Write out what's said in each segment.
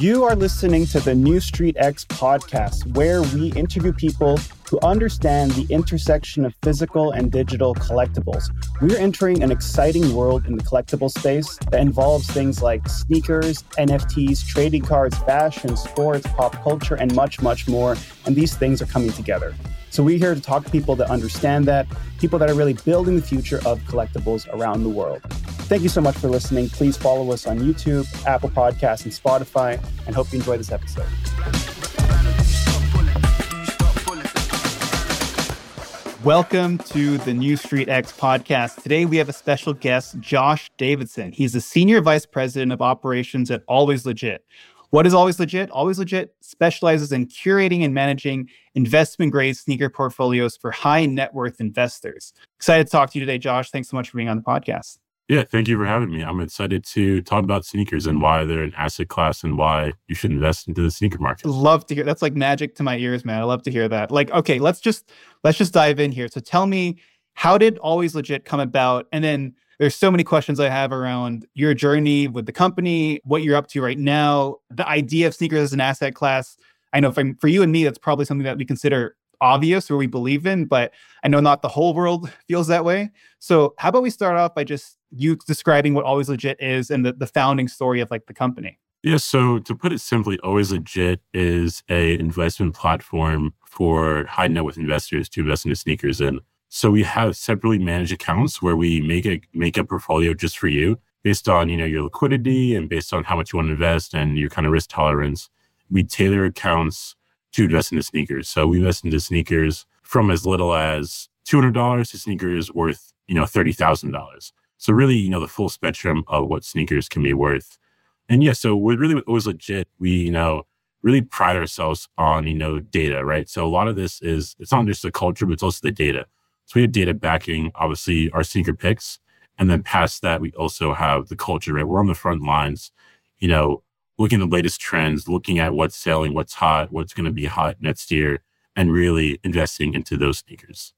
You are listening to the Neustreet X podcast, where we interview people who understand the intersection of physical and digital collectibles. We're entering an exciting world in the collectible space that involves things like sneakers, NFTs, trading cards, fashion, sports, pop culture, and much, much more. And these things are coming together. So we're here to talk to people that understand that, people that are really building the future of collectibles around the world. Thank you so much for listening. Please follow us on YouTube, Apple Podcasts, and Spotify, and hope you enjoy this episode. Welcome to the Neustreet X podcast. Today we have a special guest, Josh Davidson. He's the Senior Vice President of Operations at Always Legit. What is Always Legit? Always Legit specializes in curating and managing investment grade sneaker portfolios for high net worth investors. Excited to talk to you today, Josh. Thanks so much for being on the podcast. Yeah, thank you for having me. I'm excited to talk about sneakers and why they're an asset class and why you should invest into the sneaker market. Love to hear. That's like magic to my ears, man. I love to hear that. Like, okay, let's just let's just dive in here. So tell me, how did Always Legit come about? And then there's so many questions I have around your journey with the company, what you're up to right now, the idea of sneakers as an asset class. I know for, you and me, that's probably something that we consider obvious or we believe in, but I know not the whole world feels that way. So, how about we start off by just you describing what Always Legit is and the, the founding story of like the company? Yeah, so to put it simply, Always Legit is a investment platform for high net worth investors to invest into sneakers in. So we have separately managed accounts where we make a make a portfolio just for you based on you know your liquidity and based on how much you want to invest and your kind of risk tolerance. We tailor accounts to invest into sneakers. So we invest into sneakers from as little as $200 to sneakers worth, you know, $30,000. So really, you know, the full spectrum of what sneakers can be worth. And yeah, so we're really always legit. We, you know, really pride ourselves on, you know, data, right? So a lot of this is, it's not just the culture, but it's also the data. So we have data backing, obviously, our sneaker picks. And then past that, we also have the culture, right? We're on the front lines, you know, looking at the latest trends, looking at what's selling, what's hot, what's going to be hot next year, and really investing into those sneakers.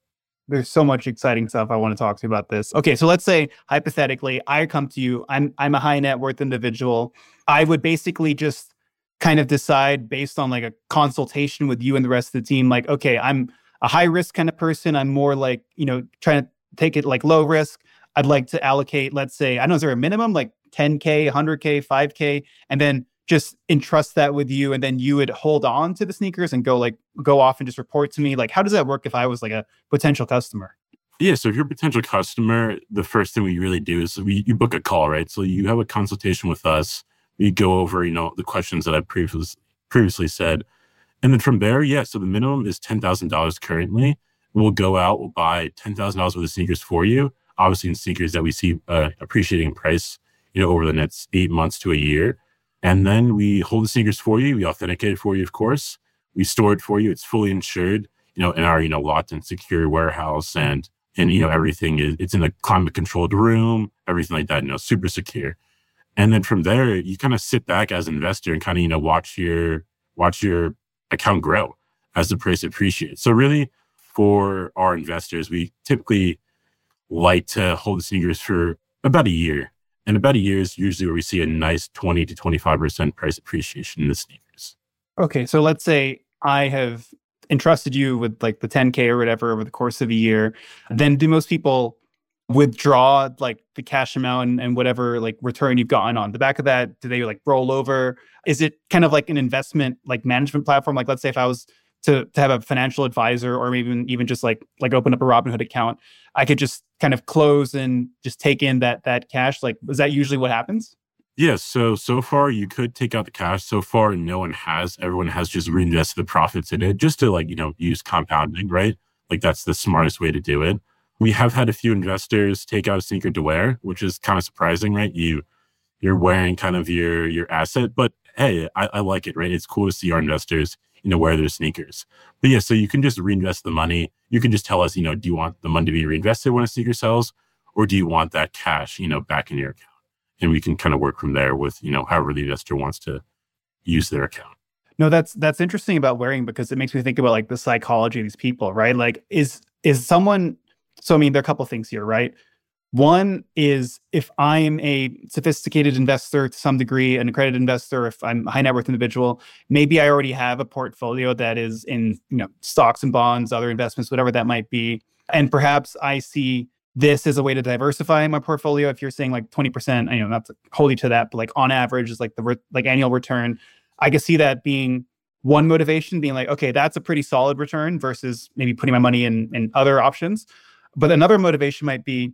There's so much exciting stuff I want to talk to you about this. Okay, so let's say hypothetically, I come to you. I'm I'm a high net worth individual. I would basically just kind of decide based on like a consultation with you and the rest of the team, like, okay, I'm a high risk kind of person. I'm more like, you know, trying to take it like low risk. I'd like to allocate, let's say, I don't know, is there a minimum like 10K, 100K, 5K? And then just entrust that with you and then you would hold on to the sneakers and go like go off and just report to me like how does that work if i was like a potential customer yeah so if you're a potential customer the first thing we really do is we you book a call right so you have a consultation with us we go over you know the questions that i previously previously said and then from there yeah so the minimum is $10000 currently we'll go out we'll buy $10000 worth of sneakers for you obviously in sneakers that we see uh, appreciating in price you know over the next eight months to a year and then we hold the sneakers for you. We authenticate it for you, of course. We store it for you. It's fully insured, you know, in our, you know, locked and secure warehouse. And, and, you know, everything is, it's in a climate controlled room, everything like that, you know, super secure. And then from there, you kind of sit back as an investor and kind of, you know, watch your, watch your account grow as the price appreciates. So really for our investors, we typically like to hold the sneakers for about a year and about a year is usually where we see a nice 20 to 25% price appreciation in the sneakers. Okay. So let's say I have entrusted you with like the 10K or whatever over the course of a year. Then do most people withdraw like the cash amount and, and whatever like return you've gotten on the back of that? Do they like roll over? Is it kind of like an investment like management platform? Like let's say if I was to to have a financial advisor or even even just like like open up a Robinhood account, I could just kind of close and just take in that that cash. Like, is that usually what happens? Yes. So so far you could take out the cash. So far no one has. Everyone has just reinvested the profits in it just to like you know use compounding, right? Like that's the smartest way to do it. We have had a few investors take out a sneaker to wear, which is kind of surprising, right? You you're wearing kind of your your asset, but hey, I, I like it, right? It's cool to see our investors you know, wear their sneakers. But yeah, so you can just reinvest the money. You can just tell us, you know, do you want the money to be reinvested when a sneaker sells, or do you want that cash, you know, back in your account? And we can kind of work from there with, you know, however the investor wants to use their account. No, that's that's interesting about wearing because it makes me think about like the psychology of these people, right? Like, is is someone? So I mean, there are a couple things here, right? One is if I am a sophisticated investor to some degree, an accredited investor, if I'm a high net worth individual, maybe I already have a portfolio that is in you know stocks and bonds, other investments, whatever that might be. And perhaps I see this as a way to diversify my portfolio. If you're saying like 20%, you know, not wholly to that, but like on average is like the re- like annual return. I could see that being one motivation being like, okay, that's a pretty solid return versus maybe putting my money in in other options. But another motivation might be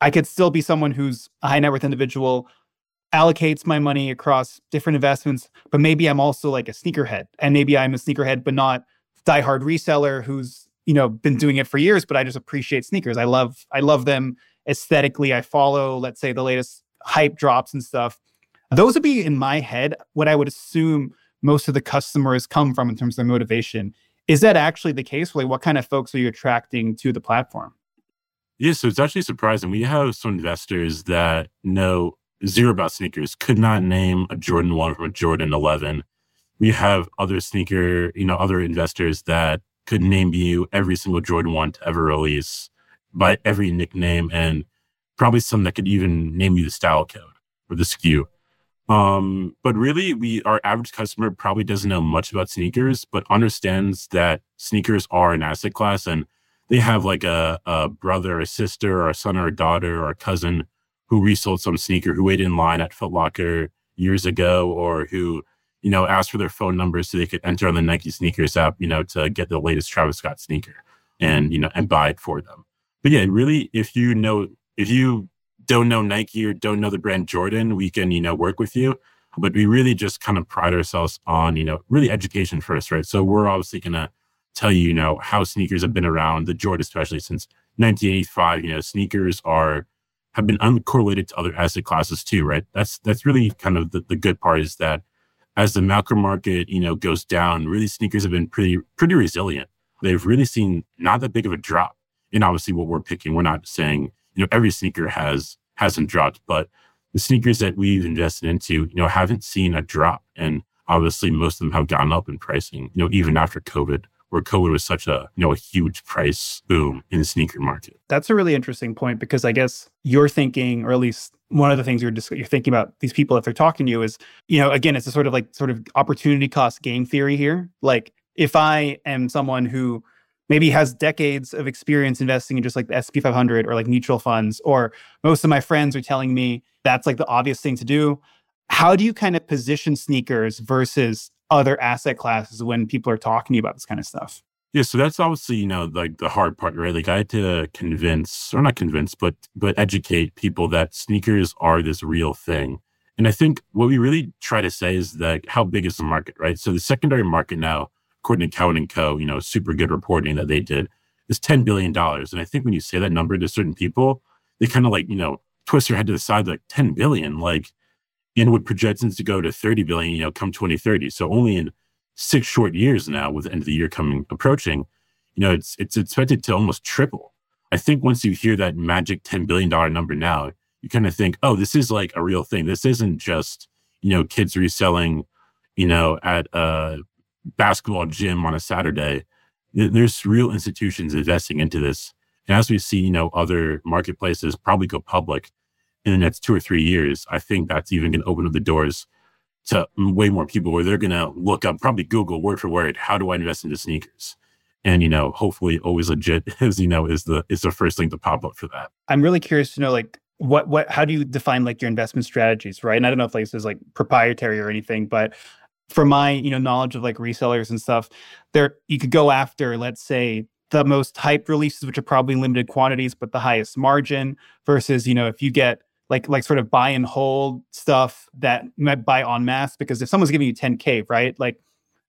I could still be someone who's a high net worth individual, allocates my money across different investments, but maybe I'm also like a sneakerhead. And maybe I'm a sneakerhead, but not diehard reseller who's, you know, been doing it for years, but I just appreciate sneakers. I love, I love them aesthetically. I follow, let's say, the latest hype drops and stuff. Those would be in my head what I would assume most of the customers come from in terms of motivation. Is that actually the case? Like, what kind of folks are you attracting to the platform? Yeah, so it's actually surprising. We have some investors that know zero about sneakers, could not name a Jordan 1 from a Jordan 11. We have other sneaker, you know, other investors that could name you every single Jordan 1 to ever release by every nickname and probably some that could even name you the style code or the SKU. Um, but really, we our average customer probably doesn't know much about sneakers, but understands that sneakers are an asset class and they have like a, a brother, a sister, or a son or a daughter or a cousin who resold some sneaker who waited in line at Foot Locker years ago or who, you know, asked for their phone number so they could enter on the Nike sneakers app, you know, to get the latest Travis Scott sneaker and, you know, and buy it for them. But yeah, really, if you know, if you don't know Nike or don't know the brand Jordan, we can, you know, work with you. But we really just kind of pride ourselves on, you know, really education first, right? So we're obviously to tell you, you know, how sneakers have been around, the Jordan especially since 1985. You know, sneakers are have been uncorrelated to other asset classes too, right? That's that's really kind of the, the good part is that as the macro market, you know, goes down, really sneakers have been pretty pretty resilient. They've really seen not that big of a drop. And obviously what we're picking, we're not saying, you know, every sneaker has hasn't dropped, but the sneakers that we've invested into, you know, haven't seen a drop. And obviously most of them have gone up in pricing, you know, even after COVID where COVID was such a you know a huge price boom in the sneaker market. That's a really interesting point because I guess you're thinking, or at least one of the things you're just you're thinking about these people if they're talking to you is, you know, again, it's a sort of like sort of opportunity cost game theory here. Like if I am someone who maybe has decades of experience investing in just like the SP 500 or like mutual funds, or most of my friends are telling me that's like the obvious thing to do. How do you kind of position sneakers versus other asset classes when people are talking about this kind of stuff. Yeah, so that's obviously you know like the hard part, right? Like I had to convince, or not convince, but but educate people that sneakers are this real thing. And I think what we really try to say is that how big is the market, right? So the secondary market now, according to Cowen and Co, you know, super good reporting that they did, is ten billion dollars. And I think when you say that number to certain people, they kind of like you know twist their head to the side, like ten billion, like and with projections to go to 30 billion, you know, come 2030. So only in six short years now, with the end of the year coming approaching, you know, it's it's expected to almost triple. I think once you hear that magic $10 billion number now, you kind of think, oh, this is like a real thing. This isn't just, you know, kids reselling, you know, at a basketball gym on a Saturday. There's real institutions investing into this. And as we see, you know, other marketplaces probably go public, in the next two or three years, I think that's even going to open up the doors to way more people where they're going to look up, probably Google word for word, how do I invest into sneakers? And, you know, hopefully always legit is, you know, is the, is the first thing to pop up for that. I'm really curious to know, like, what, what, how do you define like your investment strategies, right? And I don't know if like this is like proprietary or anything, but for my, you know, knowledge of like resellers and stuff, there, you could go after, let's say, the most hyped releases, which are probably limited quantities, but the highest margin versus, you know, if you get like like sort of buy and hold stuff that you might buy en masse because if someone's giving you 10k right like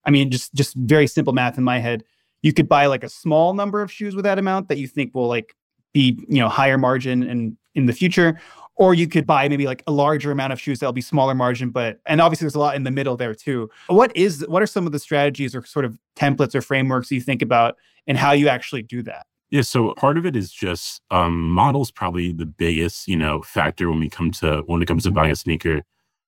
i mean just just very simple math in my head you could buy like a small number of shoes with that amount that you think will like be you know higher margin and in the future or you could buy maybe like a larger amount of shoes that'll be smaller margin but and obviously there's a lot in the middle there too. What is what are some of the strategies or sort of templates or frameworks you think about and how you actually do that yeah, so part of it is just um, models probably the biggest, you know, factor when we come to when it comes to buying a sneaker.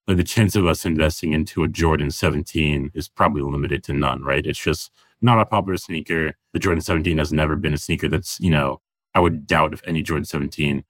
Like the chance of us investing into a Jordan 17 is probably limited to none, right? It's just not a popular sneaker. The Jordan 17 has never been a sneaker that's, you know, I would doubt if any Jordan 17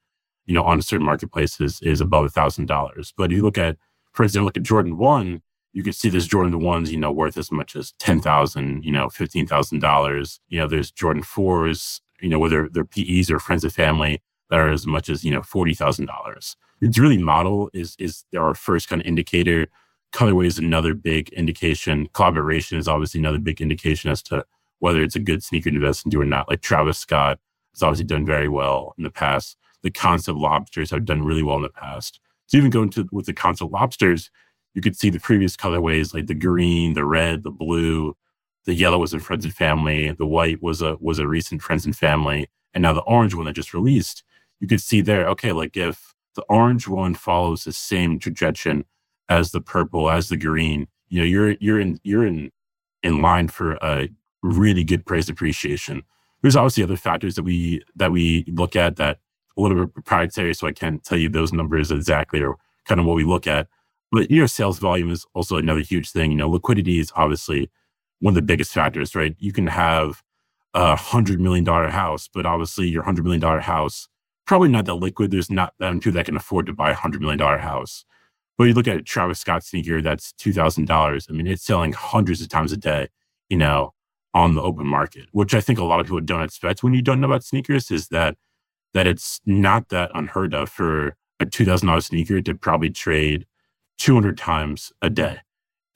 you know, on certain marketplaces is above a thousand dollars. But if you look at, for example, look at Jordan one, you can see there's Jordan ones, you know, worth as much as ten thousand, you know, fifteen thousand dollars. You know, there's Jordan fours, you know, whether they're PEs or friends and family that are as much as you know forty thousand dollars. It's really model is is our first kind of indicator. Colorway is another big indication. Collaboration is obviously another big indication as to whether it's a good sneaker to invest into or not. Like Travis Scott has obviously done very well in the past. The concept lobsters have done really well in the past. So even going to with the concept lobsters, you could see the previous colorways like the green, the red, the blue, the yellow was in Friends and Family, the white was a was a recent Friends and Family, and now the orange one that just released. You could see there, okay, like if the orange one follows the same trajectory as the purple, as the green, you know, you're you're in you're in in line for a really good price appreciation. There's obviously other factors that we that we look at that a little bit proprietary, so I can't tell you those numbers exactly or kind of what we look at. But you know, sales volume is also another huge thing. You know, liquidity is obviously one of the biggest factors, right? You can have a hundred million dollar house, but obviously your hundred million dollar house probably not that liquid. There's not that many people that can afford to buy a hundred million dollar house. But you look at Travis Scott sneaker that's two thousand dollars. I mean, it's selling hundreds of times a day. You know, on the open market, which I think a lot of people don't expect when you don't know about sneakers is that that it's not that unheard of for a two thousand dollars sneaker to probably trade two hundred times a day,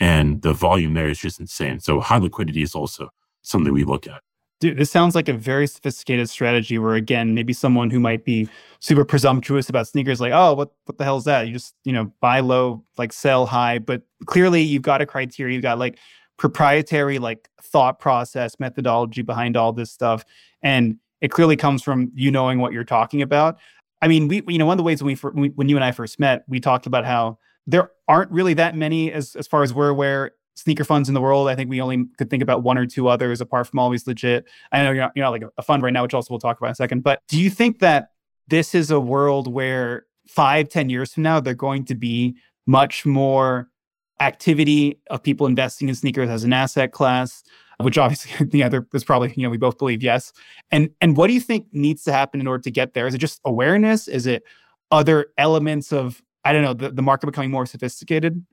and the volume there is just insane. So high liquidity is also something we look at. Dude, this sounds like a very sophisticated strategy where again, maybe someone who might be super presumptuous about sneakers, like, oh, what what the hell is that? You just, you know, buy low, like sell high. But clearly you've got a criteria, you've got like proprietary like thought process, methodology behind all this stuff. And it clearly comes from you knowing what you're talking about. I mean, we, you know, one of the ways when we, when you and I first met, we talked about how there aren't really that many as, as far as we're aware sneaker funds in the world. I think we only could think about one or two others apart from Always Legit. I know you're not, you're not like a, fund right now, which also we'll talk about in a second. But do you think that this is a world where five, ten years from now, they're going to be much more activity of people investing in sneakers as an asset class? Which obviously the other is probably, you know, we both believe yes. And and what do you think needs to happen in order to get there? Is it just awareness? Is it other elements of, I don't know, the, the market becoming more sophisticated?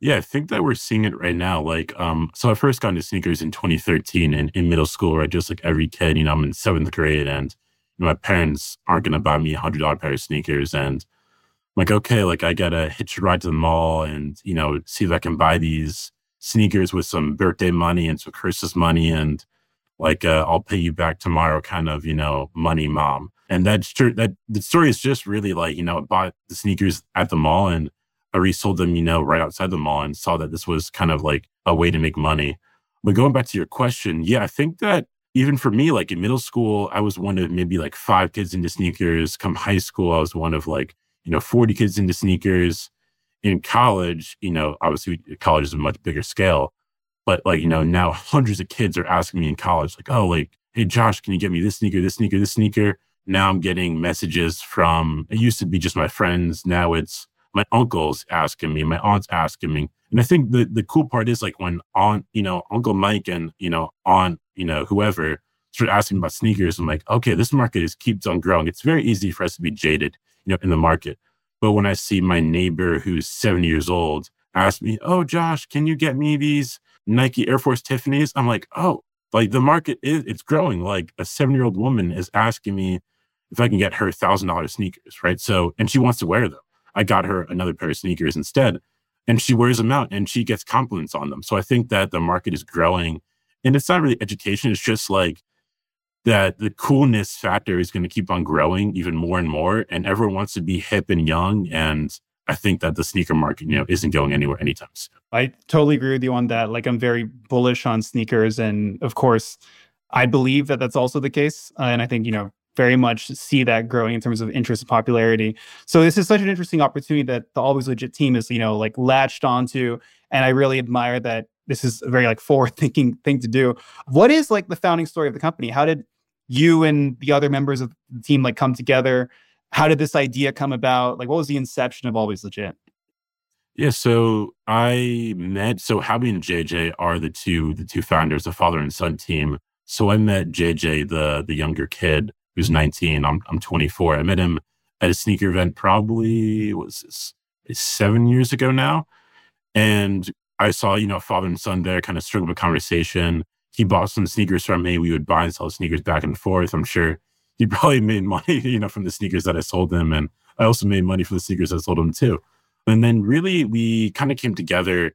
Yeah, I think that we're seeing it right now. Like, um, so I first got into sneakers in 2013 in, in middle school, right? Just like every kid, you know, I'm in seventh grade and you know, my parents aren't going to buy me a hundred dollar pair of sneakers. And I'm like, okay, like I got to hitch a ride to the mall and, you know, see if I can buy these sneakers with some birthday money and some Christmas money. And like, uh, I'll pay you back tomorrow kind of, you know, money mom. And that's true. That the story is just really like, you know, bought the sneakers at the mall and I resold them, you know, right outside the mall and saw that this was kind of like a way to make money. But going back to your question, yeah, I think that even for me, like in middle school, I was one of maybe like five kids into sneakers. Come high school, I was one of like, you know, 40 kids into sneakers. In college, you know, obviously college is a much bigger scale, but like, you know, now hundreds of kids are asking me in college, like, oh, like, hey, Josh, can you get me this sneaker, this sneaker, this sneaker? Now I'm getting messages from, it used to be just my friends. Now it's, my uncle's asking me, my aunt's asking me. And I think the, the cool part is like when aunt, you know, Uncle Mike and, you know, aunt, you know, whoever start asking about sneakers, I'm like, okay, this market is keeps on growing. It's very easy for us to be jaded, you know, in the market. But when I see my neighbor who's 70 years old ask me, oh, Josh, can you get me these Nike Air Force Tiffany's? I'm like, oh, like the market is, it's growing. Like a seven year old woman is asking me if I can get her thousand dollar sneakers, right? So, and she wants to wear them. I got her another pair of sneakers instead. And she wears them out and she gets compliments on them. So I think that the market is growing. And it's not really education, it's just like that the coolness factor is going to keep on growing even more and more. And everyone wants to be hip and young. And I think that the sneaker market, you know, isn't going anywhere anytime soon. I totally agree with you on that. Like, I'm very bullish on sneakers. And of course, I believe that that's also the case. Uh, and I think, you know, very much see that growing in terms of interest and popularity. So this is such an interesting opportunity that the Always Legit team is, you know, like latched onto. And I really admire that this is a very like forward thinking thing to do. What is like the founding story of the company? How did you and the other members of the team like come together? How did this idea come about? Like what was the inception of Always Legit? Yeah, so I met so Howie and JJ are the two the two founders, the father and son team. So I met JJ, the the younger kid, who's 19. I'm, I'm 24. I met him at a sneaker event probably was this, seven years ago now. And I saw, you know, father and son there kind of up a conversation. He bought some sneakers from me. We would buy and sell sneakers back and forth. I'm sure he probably made money, you know, from the sneakers that I sold him. And I also made money from the sneakers I sold him too. And then really we kind of came together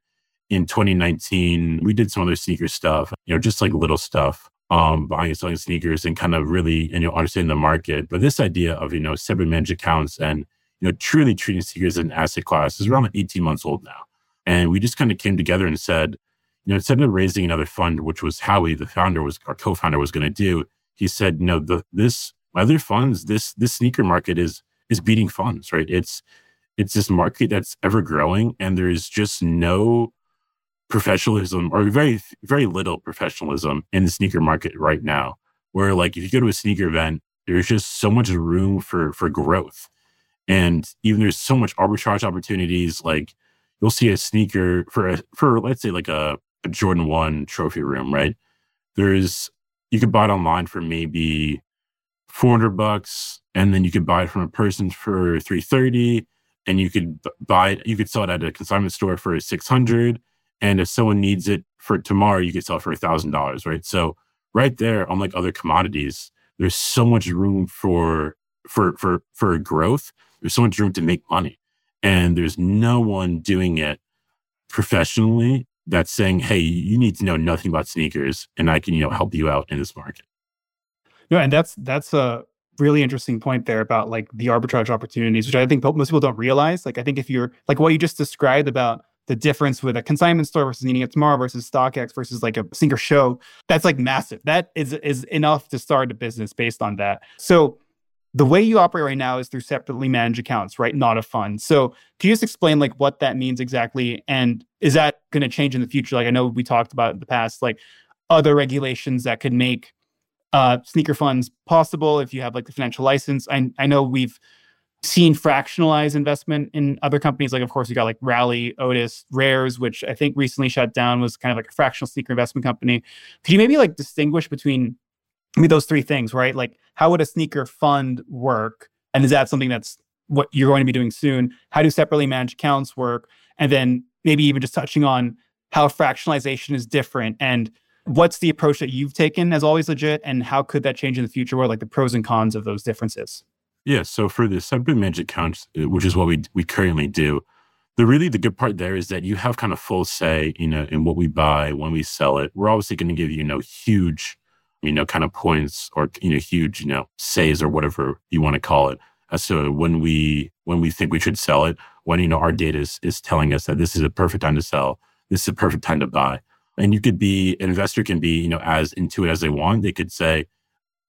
in 2019. We did some other sneaker stuff, you know, just like little stuff, um, buying and selling sneakers and kind of really, and you know, understanding the market. But this idea of, you know, separate managed accounts and, you know, truly treating sneakers as an asset class is around 18 months old now. And we just kind of came together and said, you know, instead of raising another fund, which was Howie, the founder was our co-founder was going to do, he said, you know, the this other funds, this this sneaker market is is beating funds, right? It's it's this market that's ever growing, and there's just no professionalism or very very little professionalism in the sneaker market right now. Where like if you go to a sneaker event, there's just so much room for for growth, and even there's so much arbitrage opportunities. Like you'll see a sneaker for a, for let's say like a, a Jordan One trophy room, right? There's you could buy it online for maybe 400 bucks and then you could buy it from a person for 330 and you could buy it you could sell it at a consignment store for 600 and if someone needs it for tomorrow you could sell for $1000 right? So right there unlike other commodities there's so much room for for for for growth. There's so much room to make money. And there's no one doing it professionally that's saying hey you need to know nothing about sneakers and i can you know help you out in this market. No, and that's that's a really interesting point there about like the arbitrage opportunities, which I think most people don't realize. Like I think if you're like what you just described about the difference with a consignment store versus needing it tomorrow versus StockX versus like a sneaker show, that's like massive. That is is enough to start a business based on that. So the way you operate right now is through separately managed accounts, right? Not a fund. So can you just explain like what that means exactly? And is that going to change in the future? Like I know we talked about in the past, like other regulations that could make uh, sneaker funds possible if you have like the financial license. I, I know we've seen fractionalized investment in other companies. Like, of course, you got like Rally, Otis, Rares, which I think recently shut down, was kind of like a fractional sneaker investment company. Could you maybe like distinguish between I mean, those three things, right? Like, how would a sneaker fund work? And is that something that's what you're going to be doing soon? How do separately managed accounts work? And then maybe even just touching on how fractionalization is different and what's the approach that you've taken as always legit and how could that change in the future what are like the pros and cons of those differences yeah so for the separate managed accounts uh, which is what we we currently do the really the good part there is that you have kind of full say you know in what we buy when we sell it. We're obviously going to give you, you know huge you know kind of points or you know huge you know says or whatever you want to call it. As to when we when we think we should sell it when you know our data is, is telling us that this is a perfect time to sell this is a perfect time to buy. And you could be, an investor can be, you know, as into it as they want. They could say,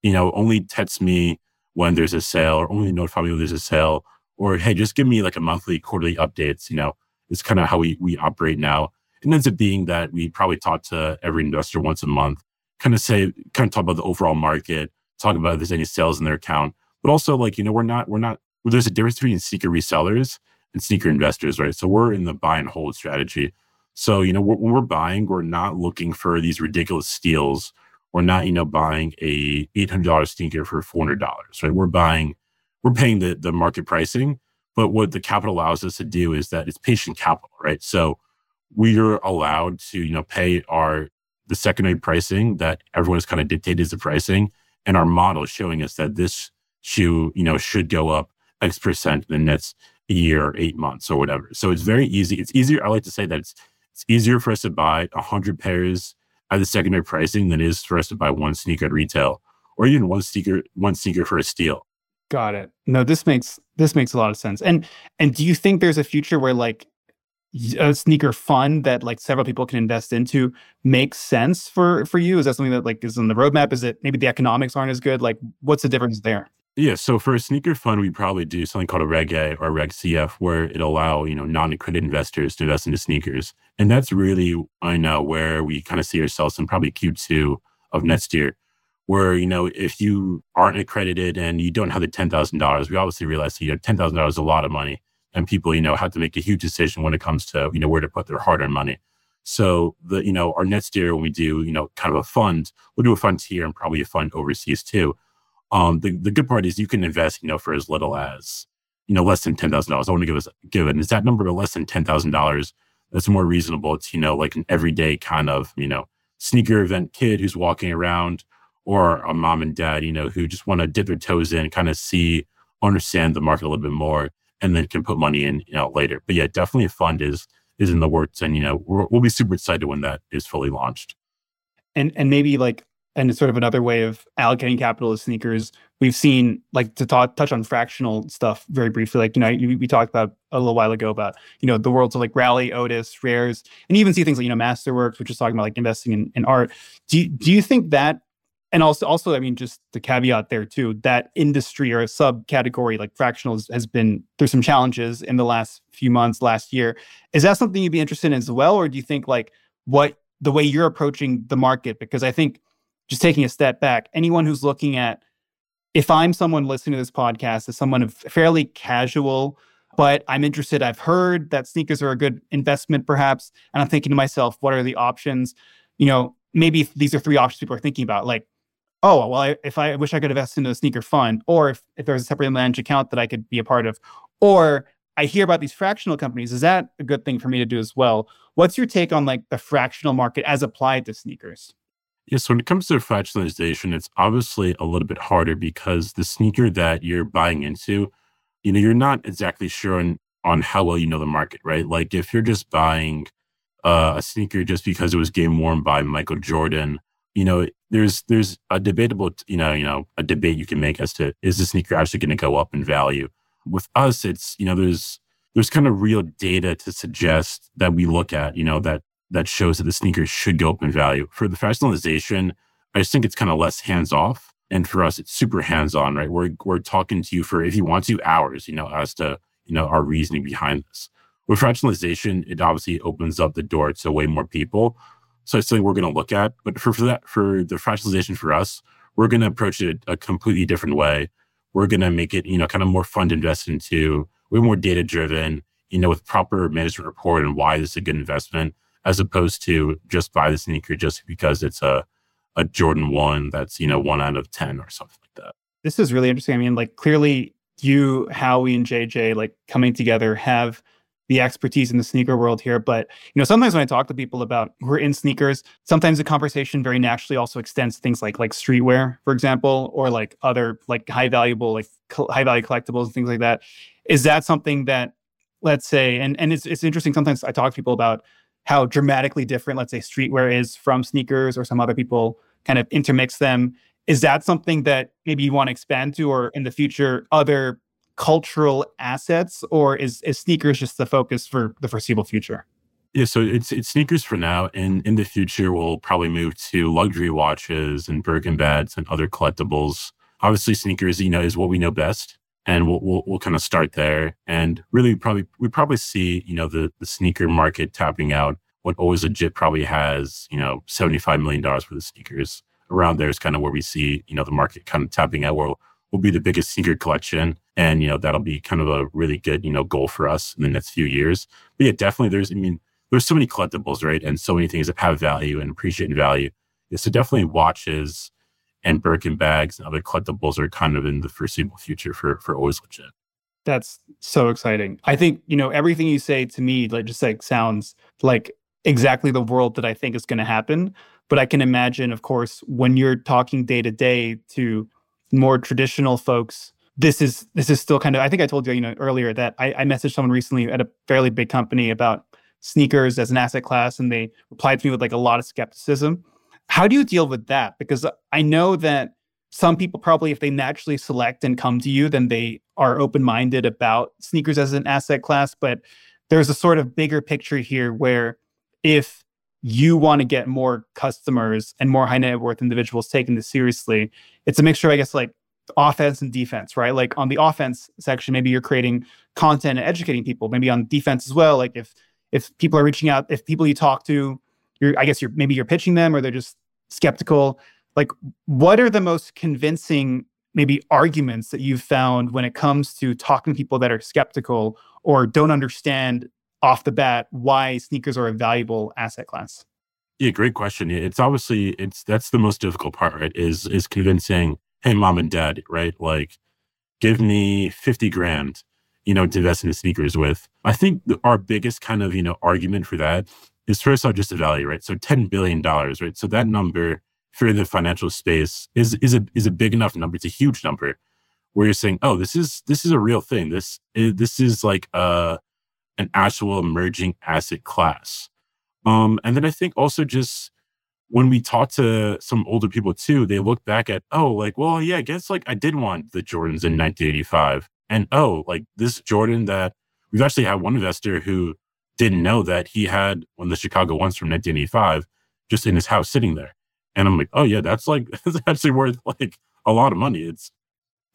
you know, only text me when there's a sale or only notify me when there's a sale. Or, hey, just give me like a monthly, quarterly updates. You know, it's kind of how we, we operate now. It ends up being that we probably talk to every investor once a month, kind of say, kind of talk about the overall market, talk about if there's any sales in their account. But also, like, you know, we're not, we're not, well, there's a difference between sneaker resellers and sneaker investors, right? So we're in the buy and hold strategy. So, you know, when we're buying, we're not looking for these ridiculous steals. We're not, you know, buying a $800 sneaker for $400, right? We're buying, we're paying the, the market pricing. But what the capital allows us to do is that it's patient capital, right? So we are allowed to, you know, pay our, the secondary pricing that everyone has kind of dictated as the pricing. And our model is showing us that this shoe, you know, should go up X percent in the next year, eight months or whatever. So it's very easy. It's easier. I like to say that it's it's easier for us to buy 100 pairs at the secondary pricing than is for us to buy one sneaker at retail or even one sneaker one sneaker for a steal. Got it. No, this makes this makes a lot of sense. And and do you think there's a future where like a sneaker fund that like several people can invest into makes sense for for you? Is that something that like is on the roadmap? Is it maybe the economics aren't as good? Like what's the difference there? Yeah, so for a sneaker fund, we probably do something called a Reg A or Reg CF, where it allow you know non-accredited investors to invest into sneakers, and that's really I know where we kind of see ourselves in probably Q2 of next year, where you know if you aren't accredited and you don't have the ten thousand dollars, we obviously realize that, you know ten thousand dollars is a lot of money, and people you know have to make a huge decision when it comes to you know where to put their hard-earned money. So the you know our next year when we do you know kind of a fund, we'll do a fund here and probably a fund overseas too Um, the, the good part is you can invest, you know, for as little as, you know, less than $10,000. I want to give us, give an that number less than $10,000. That's more reasonable. It's, you know, like an everyday kind of, you know, sneaker event kid who's walking around or a mom and dad, you know, who just want to dip their toes in, kind of see, understand the market a little bit more, and then can put money in, you know, later. But yeah, definitely a fund is is in the works, and you know, we will be super excited when that is fully launched. And and maybe like and it's sort of another way of allocating capital to sneakers. We've seen like to touch on fractional stuff very briefly. Like you know, we talked about a little while ago about you know the worlds of like Rally, Otis, Rares, and you even see things like you know Masterworks, which is talking about like investing in, in art. Do you, do you think that and also also i mean just the caveat there too that industry or a subcategory like fractionals has been through some challenges in the last few months last year is that something you'd be interested in as well or do you think like what the way you're approaching the market because i think just taking a step back anyone who's looking at if i'm someone listening to this podcast as someone of fairly casual but i'm interested i've heard that sneakers are a good investment perhaps and i'm thinking to myself what are the options? You know maybe these are three options people are thinking about like oh well I, if i wish i could invest into a sneaker fund or if, if there's a separate managed account that i could be a part of or i hear about these fractional companies is that a good thing for me to do as well? What's your take on like the fractional market as applied to sneakers Yes, when it comes to fractionalization, it's obviously a little bit harder because the sneaker that you're buying into, you know, you're not exactly sure on, on how well you know the market, right? Like if you're just buying uh, a sneaker just because it was game worn by Michael Jordan, you know, there's there's a debatable, you know, you know, a debate you can make as to is the sneaker actually going to go up in value. With us, it's you know, there's there's kind of real data to suggest that we look at, you know, that that shows that the sneakers should go up in value. For the fractionalization, I just think it's kind of less hands off. And for us, it's super hands on, right? We're we're talking to you for if you want to hours, you know, as to you know our reasoning behind this. With fractionalization, it obviously opens up the door to way more people. So it's something we're going to look at. But for, for that, for the fractionalization for us, we're going to approach it a completely different way. We're going to make it, you know, kind of more fun to invest into. We're more data driven, you know, with proper management report and why this is a good investment, as opposed to just buy the sneaker just because it's a a Jordan one that's, you know, one out of 10 or something like that. This is really interesting. I mean, like clearly you, Howie, and JJ like coming together have the expertise in the sneaker world here. But you know, sometimes when I talk to people about who are in sneakers, sometimes the conversation very naturally also extends to things like like streetwear, for example, or like other like high valuable like high value collectibles and things like that. Is that something that let's say and and it's it's interesting sometimes I talk to people about how dramatically different let's say streetwear is from sneakers or some other people kind of intermix them. Is that something that maybe you want to expand to or in the future other cultural assets, or is, is sneakers just the focus for the foreseeable future? Yeah, so it's it's sneakers for now, and in the future we'll probably move to luxury watches and Birkin bags and other collectibles. Obviously, sneakers, you know, is what we know best, and we'll we'll, we'll kind of start there. And really, probably we probably see you know the the sneaker market tapping out. What always legit probably has you know seventy five million dollars for the sneakers. Around there is kind of where we see you know the market kind of tapping out. Where will be the biggest sneaker collection. And, you know, that'll be kind of a really good, you know, goal for us in the next few years. But yeah, definitely there's, I mean, there's so many collectibles, right? And so many things that have value and appreciate in value. Yeah, so definitely watches and Birkin bags and other collectibles are kind of in the foreseeable future for, for always legit. That's so exciting. I think, you know, everything you say to me, like just like sounds like exactly the world that I think is going to happen. But I can imagine, of course, when you're talking day to day to more traditional folks this is this is still kind of i think i told you you know earlier that I, I messaged someone recently at a fairly big company about sneakers as an asset class and they replied to me with like a lot of skepticism how do you deal with that because i know that some people probably if they naturally select and come to you then they are open-minded about sneakers as an asset class but there's a sort of bigger picture here where if you want to get more customers and more high net worth individuals taking this seriously, it's a mixture, I guess, like offense and defense, right? Like on the offense section, maybe you're creating content and educating people. Maybe on defense as well. Like if if people are reaching out, if people you talk to, you're I guess you're maybe you're pitching them or they're just skeptical. Like what are the most convincing maybe arguments that you've found when it comes to talking to people that are skeptical or don't understand off the bat why sneakers are a valuable asset class? Yeah, great question. It's obviously it's that's the most difficult part, right? Is is convincing hey, mom and dad, right? Like, give me 50 grand, you know, to invest in sneakers with. I think our biggest kind of, you know, argument for that is first the value, right? So $10 billion, right? So that number for the financial space is is a is a big enough number. It's a huge number where you're saying, oh, this is this is a real thing. This is, this is like a an actual emerging asset class. Um, and then I think also just when we talk to some older people too, they look back at, oh, like, well, yeah, I guess like I did want the Jordans in 1985. And oh, like this Jordan that we've actually had one investor who didn't know that he had one of the Chicago ones from 1985 just in his house sitting there. And I'm like, oh yeah, that's like that's actually worth like a lot of money. It's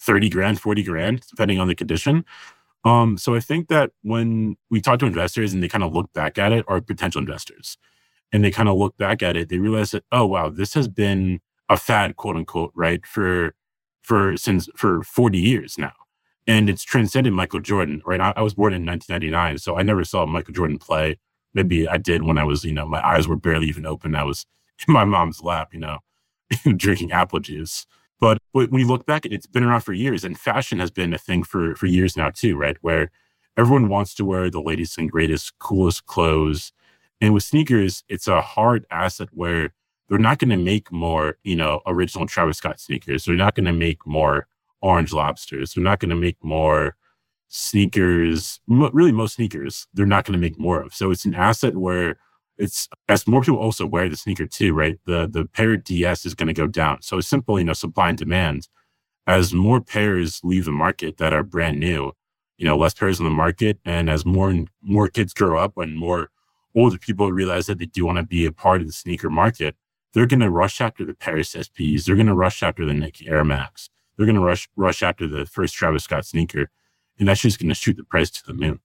30 grand, 40 grand, depending on the condition. Um, so I think that when we talk to investors and they kind of look back at it, or potential investors, and they kind of look back at it, they realize that, oh wow, this has been a fad, quote unquote, right? For for since for 40 years now. And it's transcended Michael Jordan, right? I, I was born in 1999, so I never saw Michael Jordan play. Maybe I did when I was, you know, my eyes were barely even open. I was in my mom's lap, you know, drinking apple juice. But, when you look back, it's been around for years, and fashion has been a thing for for years now too, right? Where everyone wants to wear the latest and greatest, coolest clothes, and with sneakers, it's a hard asset where they're not going to make more, you know, original Travis Scott sneakers. They're not going to make more orange lobsters. They're not going to make more sneakers. really, most sneakers they're not going to make more of. So it's an asset where it's as more people also wear the sneaker too, right? The the pair DS is going to go down. So it's simple, you know, supply and demand. As more pairs leave the market that are brand new, you know, less pairs on the market, and as more and more kids grow up and more older people realize that they do want to be a part of the sneaker market, they're going to rush after the Paris SBs. They're going to rush after the Nike Air Max. They're going to rush rush after the first Travis Scott sneaker, and that's just going to shoot the price to the moon.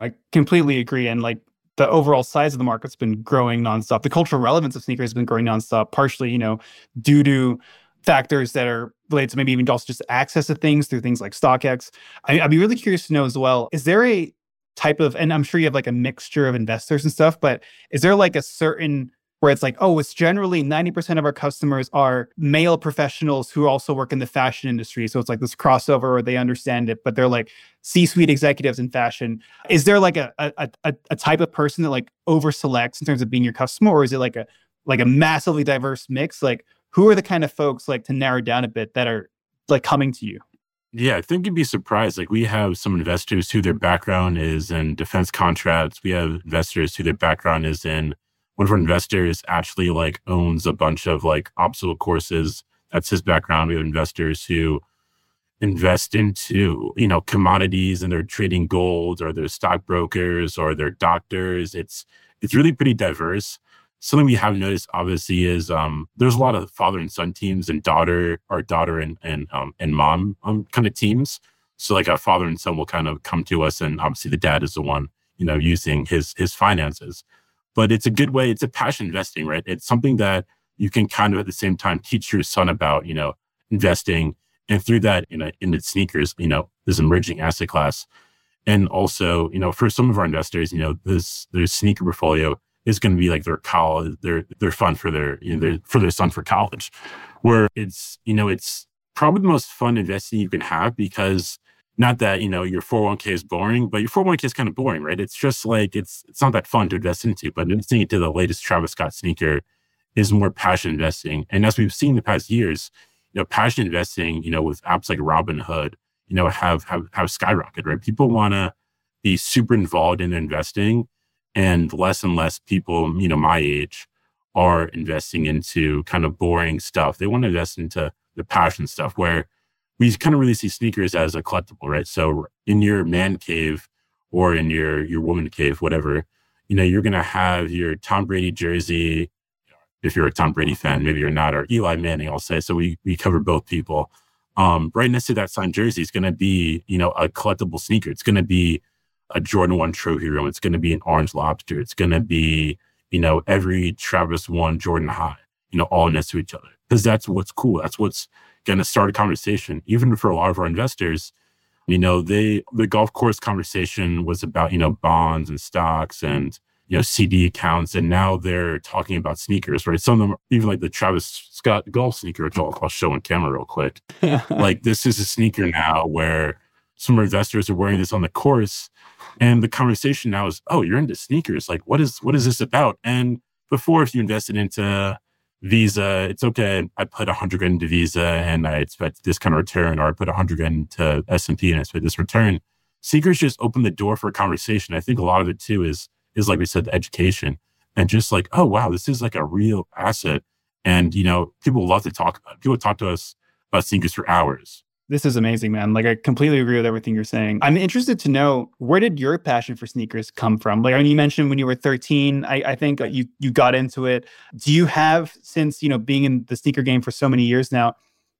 I completely agree, and like the overall size of the market's been growing nonstop. The cultural relevance of sneakers has been growing nonstop, partially, you know, due to factors that are related to maybe even also just access to things through things like StockX. I, I'd be really curious to know as well, is there a type of, and I'm sure you have like a mixture of investors and stuff, but is there like a certain where it's like, oh, it's generally 90% of our customers are male professionals who also work in the fashion industry. So it's like this crossover where they understand it, but they're like C-suite executives in fashion. Is there like a a, a, a type of person that like over selects in terms of being your customer, or is it like a like a massively diverse mix? Like who are the kind of folks like to narrow down a bit that are like coming to you? Yeah, I think you'd be surprised. Like we have some investors who their background is in defense contracts. We have investors who their background is in one of our investors actually like owns a bunch of like obstacle courses. That's his background. We have investors who invest into, you know, commodities and they're trading gold or they're stockbrokers or they're doctors. It's it's really pretty diverse something we have noticed obviously is um, there's a lot of father and son teams and daughter or daughter and and um, and mom um, kind of teams. So like a father and son will kind of come to us, and obviously the dad is the one you know using his his finances. But it's a good way. It's a passion investing, right? It's something that you can kind of at the same time teach your son about, you know, investing, and through that, in a, in sneakers, you know, this emerging asset class, and also, you know, for some of our investors, you know, this their sneaker portfolio is going to be like their college, their their fund for their you know their, for their son for college, where it's you know it's probably the most fun investing you can have because not that you know your 401k is boring, but your 401k is kind of boring, right? It's just like it's it's not that fun to invest into, but investing into the latest Travis Scott sneaker is more passion investing, and as we've seen in the past years, you know, passion investing, you know, with apps like Robinhood, you know, have have have skyrocketed, right? People want to be super involved in investing and less and less people, you know, my age are investing into kind of boring stuff. They want to invest into the passion stuff where we kind of really see sneakers as a collectible, right? So in your man cave or in your your woman cave, whatever, you know, you're gonna have your Tom Brady jersey. If you're a Tom Brady fan, maybe you're not, or Eli Manning, I'll say. So we we cover both people. Um, right next to that signed jersey is gonna be, you know, a collectible sneaker. It's gonna be a Jordan 1 trophy room. It's to be an orange lobster. It's to be, you know, every Travis 1 Jordan high, you know, all next to each other. Because that's what's cool. That's what's going to start a conversation. Even for a lot of our investors, you know, they, the golf course conversation was about, you know, bonds and stocks and, you know, CD accounts, and now they're talking about sneakers, right? Some of them, even like the Travis Scott golf sneaker, which I'll, I'll show on camera real quick. like this is a sneaker now where some investors are wearing this on the course, and the conversation now is, oh, you're into sneakers. Like, what is what is this about? And before, if you invested into Visa, it's okay. I put a hundred grand into Visa and I expect this kind of return, or I put a hundred grand into S and P and I expect this return. Seekers just open the door for a conversation. I think a lot of it too is is like we said, the education and just like, oh wow, this is like a real asset. And you know, people love to talk about it. People talk to us about sneakers for hours. This is amazing, man. Like I completely agree with everything you're saying. I'm interested to know where did your passion for sneakers come from? Like I mean, you mentioned when you were 13, I, I think you you got into it. Do you have since you know being in the sneaker game for so many years now?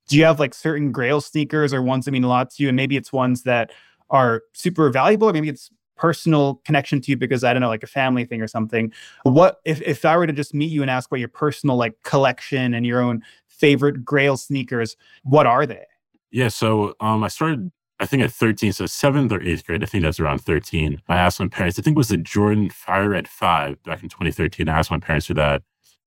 Do you have like certain Grail sneakers or ones that mean a lot to you? And maybe it's ones that are super valuable, or maybe it's personal connection to you because I don't know, like a family thing or something. What if if I were to just meet you and ask about your personal like collection and your own favorite Grail sneakers, what are they? Yeah, so um, I started, I think at 13, so seventh or eighth grade. I think that's around 13. I asked my parents, I think it was the Jordan Fire Red 5 back in 2013. I asked my parents for that.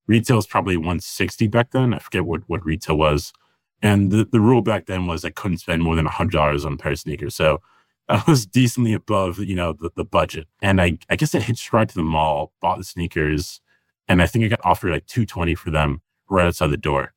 Retail is probably 160 back then. I forget what, what retail was. And the, the rule back then was I couldn't spend more than $100 on a pair of sneakers. So I was decently above, you know, the, the budget. And I, I guess I hitched right to the mall, bought the sneakers, and I think I got offered like 220 for them right outside the door.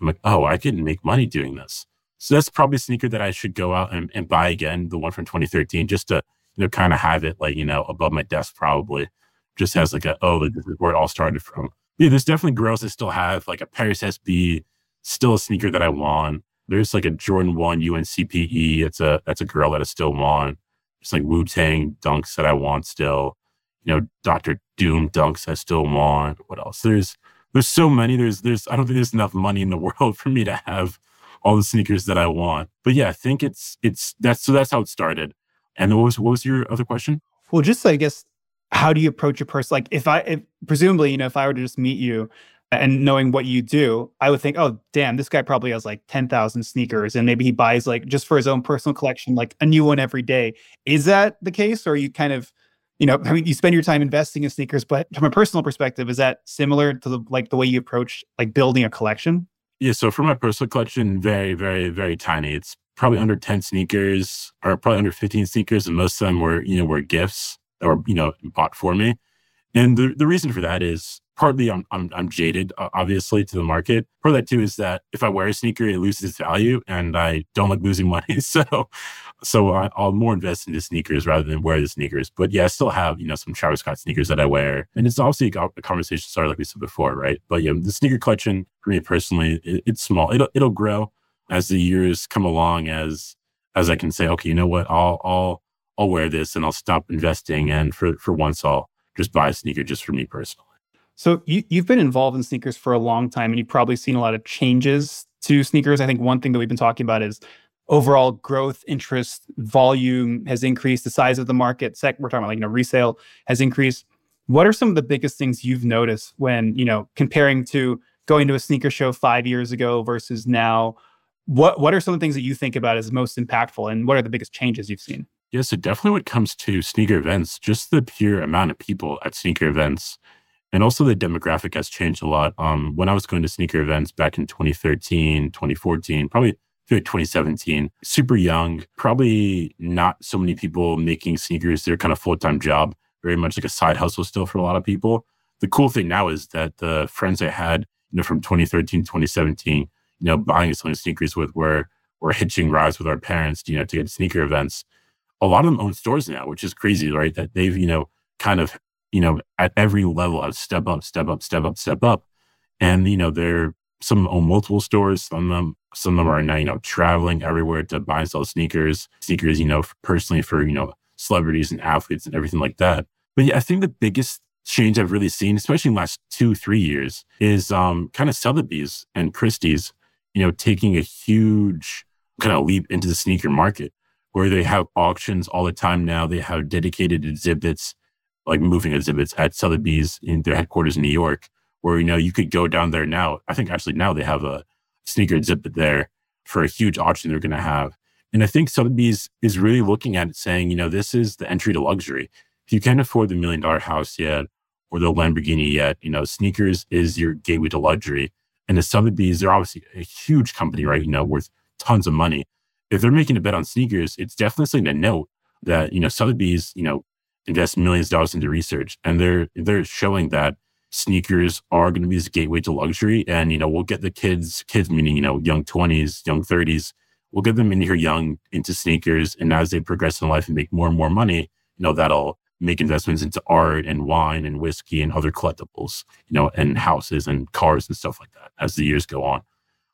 I'm like, oh, I can make money doing this. So that's probably a sneaker that I should go out and, and buy again, the one from 2013, just to, you know, kind of have it like, you know, above my desk probably. Just has like a, oh, this is where it all started from. Yeah, there's definitely grails that still have like a Paris SB, still a sneaker that I want. There's like a Jordan 1 UNCPE. It's a, that's a grail that I still want. It's like Wu Tang dunks that I want still. You know, Dr. Doom dunks I still want. What else? There's, there's so many. There's, there's, I don't think there's enough money in the world for me to have all the sneakers that I want. But yeah, I think it's it's that's so that's how it started. And what was what was your other question? Well, just I guess how do you approach a person? Like if I if, presumably you know if I were to just meet you and knowing what you do, I would think, oh damn, this guy probably has like ten thousand sneakers, and maybe he buys like just for his own personal collection, like a new one every day. Is that the case, or you kind of you know, I mean, you spend your time investing in sneakers, but from a personal perspective, is that similar to the, like the way you approach like building a collection? Yeah, so for my personal collection, very, very, very tiny. It's probably under 10 sneakers or probably under 15 sneakers. And most of them were, you know, were gifts or, you know, bought for me. And the, the reason for that is partly I'm, I'm, I'm jaded, obviously, to the market. Part of that too is that if I wear a sneaker, it loses its value, and I don't like losing money. So, so I, will more invest into sneakers rather than wear the sneakers. But yeah, I still have you know some Travis Scott sneakers that I wear, and it's obviously a conversation started like we said before, right? But yeah, the sneaker collection for me personally, it, it's small. It'll it'll grow as the years come along, as as I can say, okay, you know what, I'll I'll I'll wear this and I'll stop investing, and for for once I'll just buy a sneaker just for me personally. So you, you've been involved in sneakers for a long time and you've probably seen a lot of changes to sneakers. I think one thing that we've been talking about is overall growth, interest, volume has increased. The size of the market, sec, we're talking about like, you know, resale has increased. What are some of the biggest things you've noticed when, you know, comparing to going to a sneaker show five years ago versus now? What what are some of the things that you think about as most impactful and what are the biggest changes you've seen? Yeah, so definitely when it comes to sneaker events, just the pure amount of people at sneaker events and also the demographic has changed a lot. Um, when I was going to sneaker events back in 2013, 2014, probably 2017, super young, probably not so many people making sneakers their kind of full time job, very much like a side hustle still for a lot of people. The cool thing now is that the friends I had, you know, from 2013, 2017, you know, buying and selling sneakers with were, were hitching rides with our parents, you know, to get sneaker events. A lot of them own stores now, which is crazy, right? That they've, you know, kind of you know, at every level, I step up, step up, step up, step up. And, you know, they're some own multiple stores. Some of them, some of them are now, you know, traveling everywhere to buy and sell sneakers, sneakers, you know, personally for, you know, celebrities and athletes and everything like that. But yeah, I think the biggest change I've really seen, especially in the last two, three years, is um, kind of Sotheby's and Christie's, you know, taking a huge kind of leap into the sneaker market where they have auctions all the time now. They have dedicated exhibits like moving exhibits at Sotheby's in their headquarters in New York, where, you know, you could go down there now. I think actually now they have a sneaker exhibit there for a huge auction they're going to have. And I think Sotheby's is really looking at it saying, you know, this is the entry to luxury. If you can't afford the million dollar house yet, or the Lamborghini yet. You know, sneakers is your gateway to luxury. And the Sotheby's, they're obviously a huge company, right? You know, worth tons of money. If they're making a bet on sneakers, it's definitely something to note that, you know, Sotheby's, you know, invest millions of dollars into research and they're they're showing that sneakers are going to be this gateway to luxury. And, you know, we'll get the kids, kids meaning, you know, young 20s, young 30s, we'll get them in here young into sneakers. And as they progress in life and make more and more money, you know, that'll make investments into art and wine and whiskey and other collectibles, you know, and houses and cars and stuff like that as the years go on.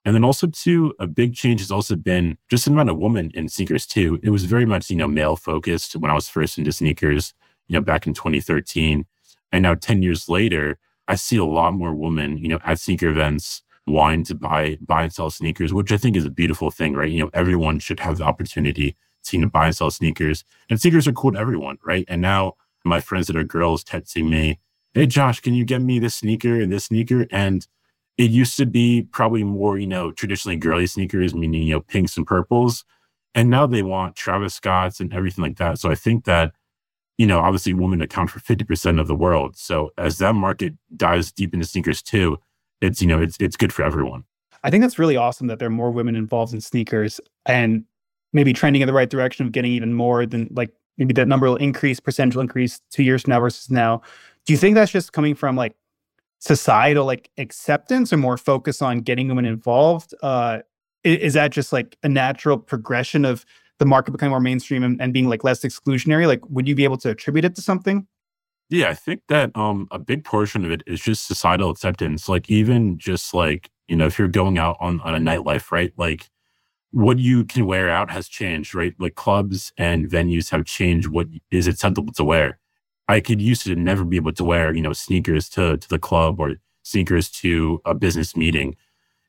And then also too, a big change has also been just the amount of women in sneakers too. It was very much, you know, male focused when I was first into sneakers, you know, back in 2013. And now 10 years later, I see a lot more women, you know, at sneaker events wanting to buy, buy and sell sneakers, which I think is a beautiful thing, right? You know, everyone should have the opportunity to you know, buy and sell sneakers. And sneakers are cool to everyone, right? And now my friends that are girls texting me, Hey Josh, can you get me this sneaker and this sneaker? And it used to be probably more, you know, traditionally girly sneakers, meaning, you know, pinks and purples. And now they want Travis Scott's and everything like that. So I think that, you know, obviously women account for 50% of the world. So as that market dives deep into sneakers too, it's, you know, it's it's good for everyone. I think that's really awesome that there are more women involved in sneakers. And maybe trending in the right direction of getting even more than like maybe that number will increase, percentage will increase two years from now versus now. Do you think that's just coming from like societal like acceptance or more focus on getting women involved? Uh, is, that just like a natural progression of the market becoming more mainstream and, and being like less exclusionary? Like, would you be able to attribute it to something? Yeah, I think that um, a big portion of it is just societal acceptance. Like even just like you know, if you're going out on on a nightlife, right? Like what you can wear out has changed, right? Like clubs and venues have changed what is acceptable to wear. I could used to never be able to wear, you know, sneakers to, to the club or sneakers to a business meeting.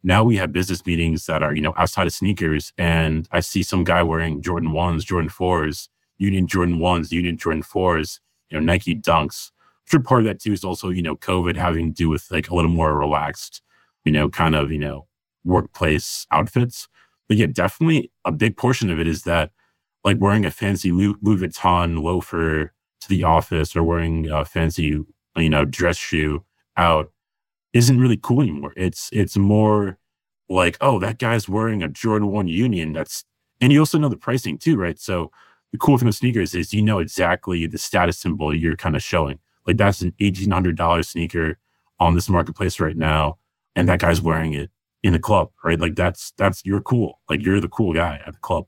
Now we have business meetings that are, you know, outside of sneakers. And I see some guy wearing Jordan 1s, Jordan 4s, Union Jordan 1s, Union Jordan 4s, you know, Nike Dunks. Sure part of that too is also, you know, COVID having to do with like a little more relaxed, you know, kind of, you know, workplace outfits. But yeah, definitely a big portion of it is that like wearing a fancy Louis Vuitton loafer to the office or wearing a fancy, you know, dress shoe out isn't really cool anymore. It's it's more like, oh, that guy's wearing a Jordan 1 Union. That's and you also know the pricing too, right? So the cool thing with sneakers is you know exactly the status symbol you're kind of showing. Like that's an eighteen hundred dollar sneaker on this marketplace right now, and that guy's wearing it in the club, right? Like that's that's you're cool. Like you're the cool guy at the club.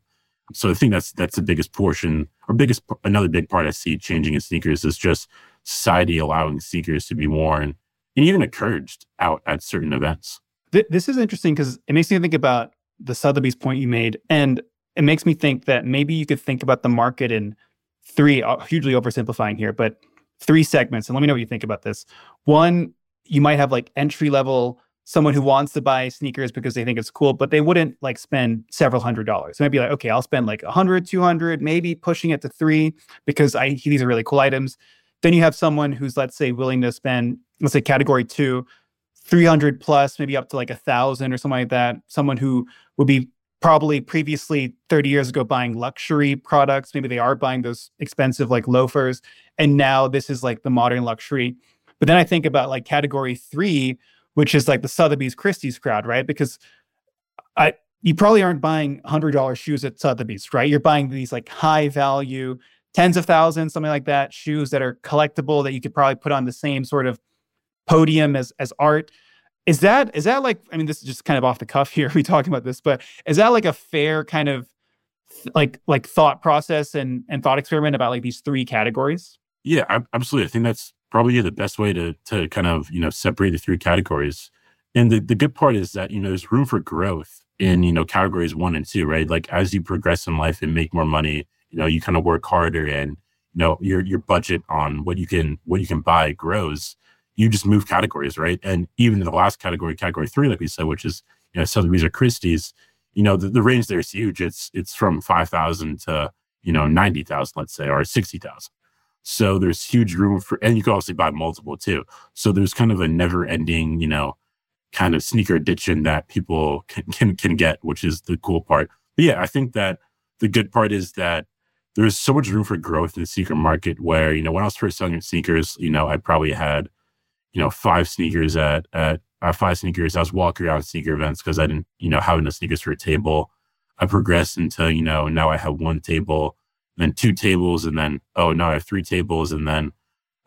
So I think that's that's the biggest portion or biggest another big part I see changing in sneakers is just society allowing sneakers to be worn and even encouraged out at certain events. This is interesting because it makes me think about the Sotheby's point you made, and it makes me think that maybe you could think about the market in three, uh, hugely oversimplifying here, but three segments. And let me know what you think about this. One, you might have like entry level someone who wants to buy sneakers because they think it's cool, but they wouldn't like spend several hundred dollars. So might be like, okay, I'll spend like a hundred, two hundred, maybe pushing it to three because I these are really cool items. Then you have someone who's let's say willing to spend, let's say category two, 300 plus, maybe up to like a thousand or something like that. Someone who would be probably previously 30 years ago buying luxury products. Maybe they are buying those expensive like loafers. And now this is like the modern luxury. But then I think about like category three, which is like the Sotheby's Christie's crowd, right? Because I you probably aren't buying hundred dollar shoes at Sotheby's, right? You're buying these like high value, tens of thousands, something like that, shoes that are collectible that you could probably put on the same sort of podium as as art. Is that is that like I mean this is just kind of off the cuff here we talking about this, but is that like a fair kind of like like thought process and and thought experiment about like these three categories? Yeah, absolutely. I think that's probably the best way to to kind of you know separate the three categories. And the, the good part is that you know there's room for growth in you know categories one and two, right? Like as you progress in life and make more money, you know you kind of work harder and you know your your budget on what you can what you can buy grows. You just move categories, right? And even in the last category, category three, like we said, which is you know Sotheby's or Christie's, you know the, the range there is huge. It's it's from five thousand to you know ninety thousand, let's say, or sixty thousand. So there's huge room for, and you can obviously buy multiple too. So there's kind of a never ending, you know, kind of sneaker addiction that people can, can, can get, which is the cool part. But yeah, I think that the good part is that there's so much room for growth in the sneaker market where, you know, when I was first selling sneakers, you know, I probably had, you know, five sneakers at, at uh, five sneakers. I was walking around sneaker events because I didn't, you know, have enough sneakers for a table. I progressed until, you know, now I have one table, then two tables, and then, oh, now I have three tables. And then,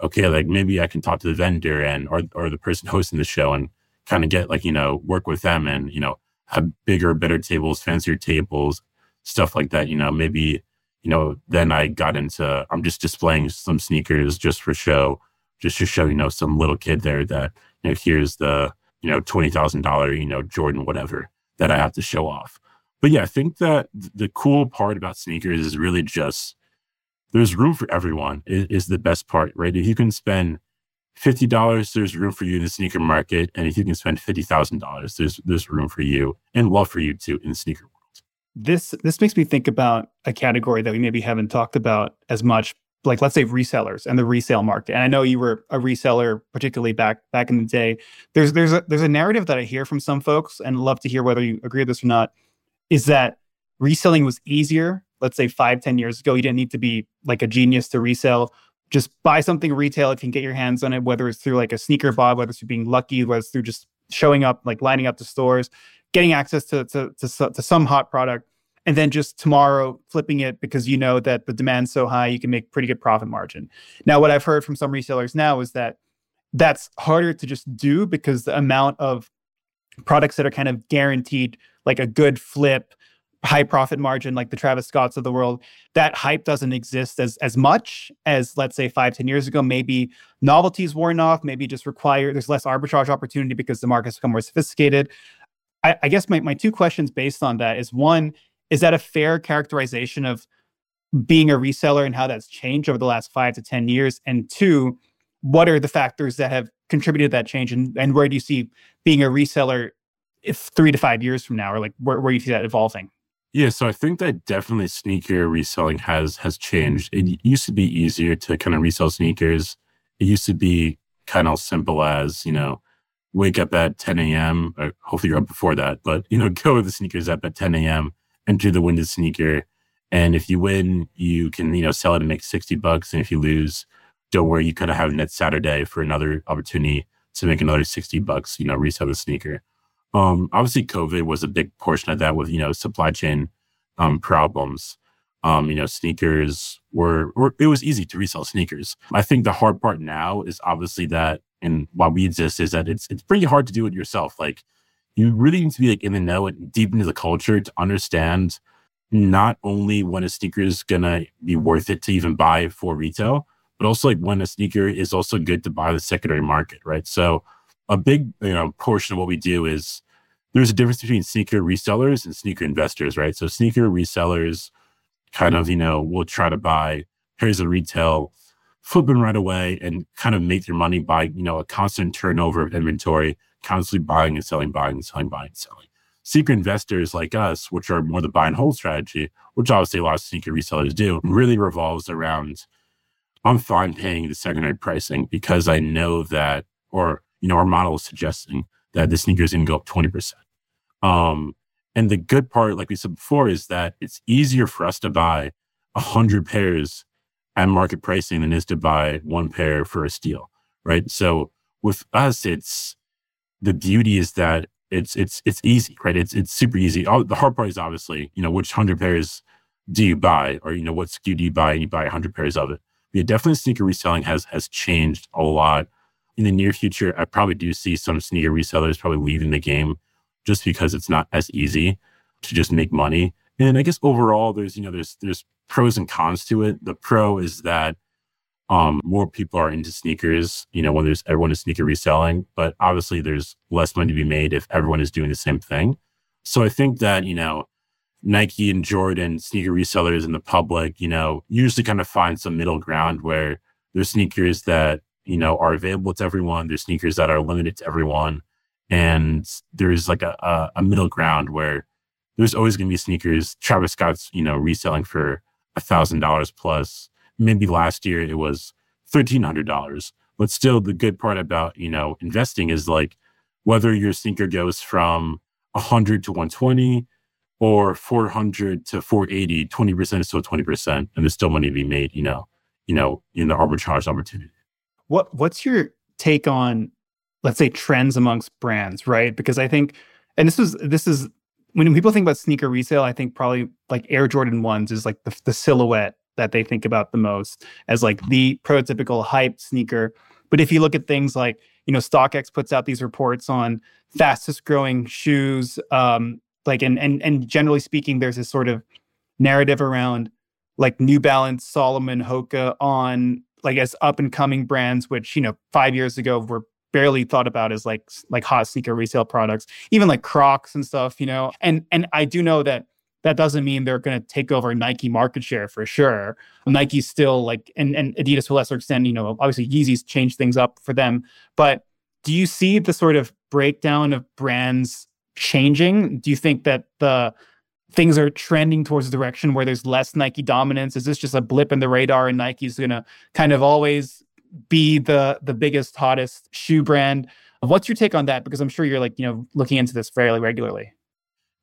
okay, like maybe I can talk to the vendor and, or, or the person hosting the show and kind of get like, you know, work with them and, you know, have bigger, better tables, fancier tables, stuff like that. You know, maybe, you know, then I got into, I'm just displaying some sneakers just for show, just to show, you know, some little kid there that, you know, here's the, you know, $20,000, you know, Jordan, whatever that I have to show off. But yeah, I think that the cool part about sneakers is really just there's room for everyone is, is the best part, right? If you can spend fifty dollars, there's room for you in the sneaker market, and if you can spend fifty thousand dollars, there's there's room for you and love for you too in the sneaker world. This this makes me think about a category that we maybe haven't talked about as much, like let's say resellers and the resale market. And I know you were a reseller, particularly back back in the day. There's there's a there's a narrative that I hear from some folks, and love to hear whether you agree with this or not, is that reselling was easier. Let's say five ten years ago, you didn't need to be like a genius to resell. Just buy something retail if you can get your hands on it, whether it's through like a sneaker bot, whether it's through being lucky, whether it's through just showing up, like lining up the stores, getting access to, to, to, to some hot product and then just tomorrow flipping it because you know that the demand's so high you can make pretty good profit margin now what i've heard from some resellers now is that that's harder to just do because the amount of products that are kind of guaranteed like a good flip high profit margin like the travis scotts of the world that hype doesn't exist as as much as let's say five ten years ago maybe novelties worn off maybe just require there's less arbitrage opportunity because the market's become more sophisticated I, I guess my, my two questions based on that is one is that a fair characterization of being a reseller and how that's changed over the last five to 10 years? And two, what are the factors that have contributed that change? And, and where do you see being a reseller if three to five years from now, or like where, where you see that evolving? Yeah, so I think that definitely sneaker reselling has has changed. It used to be easier to kind of resell sneakers. It used to be kind of simple as, you know, wake up at 10 a.m. Or uh, hopefully you're up before that, but you know, go with the sneakers up at 10 a.m enter the window sneaker. And if you win, you can, you know, sell it and make 60 bucks. And if you lose, don't worry, you kind of have next Saturday for another opportunity to make another 60 bucks, you know, resell the sneaker. Um, obviously COVID was a big portion of that with, you know, supply chain um, problems. Um, you know, sneakers were, were, it was easy to resell sneakers. I think the hard part now is obviously that, and why we exist is that it's, it's pretty hard to do it yourself. Like you really need to be like in the know and deep into the culture to understand not only when a sneaker is gonna be worth it to even buy for retail, but also like when a sneaker is also good to buy the secondary market, right? So a big you know portion of what we do is there's a difference between sneaker resellers and sneaker investors, right? So sneaker resellers kind of, you know, will try to buy pairs of retail, flip them right away and kind of make their money by, you know, a constant turnover of inventory constantly buying and selling, buying and selling, buying and selling. Sneaker investors like us, which are more the buy and hold strategy, which obviously a lot of sneaker resellers do, really revolves around I'm fine paying the secondary pricing because I know that, or, you know, our model is suggesting that the sneaker is going to go up 20%. Um, and the good part, like we said before, is that it's easier for us to buy 100 pairs at market pricing than it is to buy one pair for a steal, right? So with us, it's the beauty is that it's it's it's easy, right? It's it's super easy. All, the hard part is obviously, you know, which hundred pairs do you buy, or you know, what SKU do you buy, and you buy hundred pairs of it. Yeah, definitely sneaker reselling has has changed a lot. In the near future, I probably do see some sneaker resellers probably leaving the game just because it's not as easy to just make money. And I guess overall, there's you know there's there's pros and cons to it. The pro is that um, more people are into sneakers, you know, when there's everyone is sneaker reselling, but obviously there's less money to be made if everyone is doing the same thing. So I think that, you know, Nike and Jordan sneaker resellers in the public, you know, usually kind of find some middle ground where there's sneakers that, you know, are available to everyone. There's sneakers that are limited to everyone. And there's like a, a, a middle ground where there's always going to be sneakers. Travis Scott's, you know, reselling for a thousand dollars plus maybe last year it was $1,300. But still, the good part about, you know, investing is like whether your sneaker goes from 100 to 120, or 400 to 480, 20% is still 20%, and there's still money to be made, you know, you know, in the arbitrage opportunity. What what's your take on let's say trends amongst brands, right? Because I think and this is this is when people think about sneaker resale, I think probably like Air Jordan ones is like the, the silhouette that they think about the most as like the prototypical hype sneaker. But if you look at things like, you know, StockX puts out these reports on fastest growing shoes, um, like and and and generally speaking, there's this sort of narrative around like New Balance, Salomon, Hoka on like as up and coming brands, which you know five years ago were barely thought about as like like hot sneaker resale products, even like Crocs and stuff, you know. And and I do know that that doesn't mean they're going to take over Nike market share for sure. Nike's still like, and, and Adidas to a lesser extent, you know, obviously Yeezy's changed things up for them. But do you see the sort of breakdown of brands changing? Do you think that the things are trending towards a direction where there's less Nike dominance? Is this just a blip in the radar and Nike's going to kind of always be the the biggest hottest shoe brand? What's your take on that? Because I'm sure you're like, you know, looking into this fairly regularly.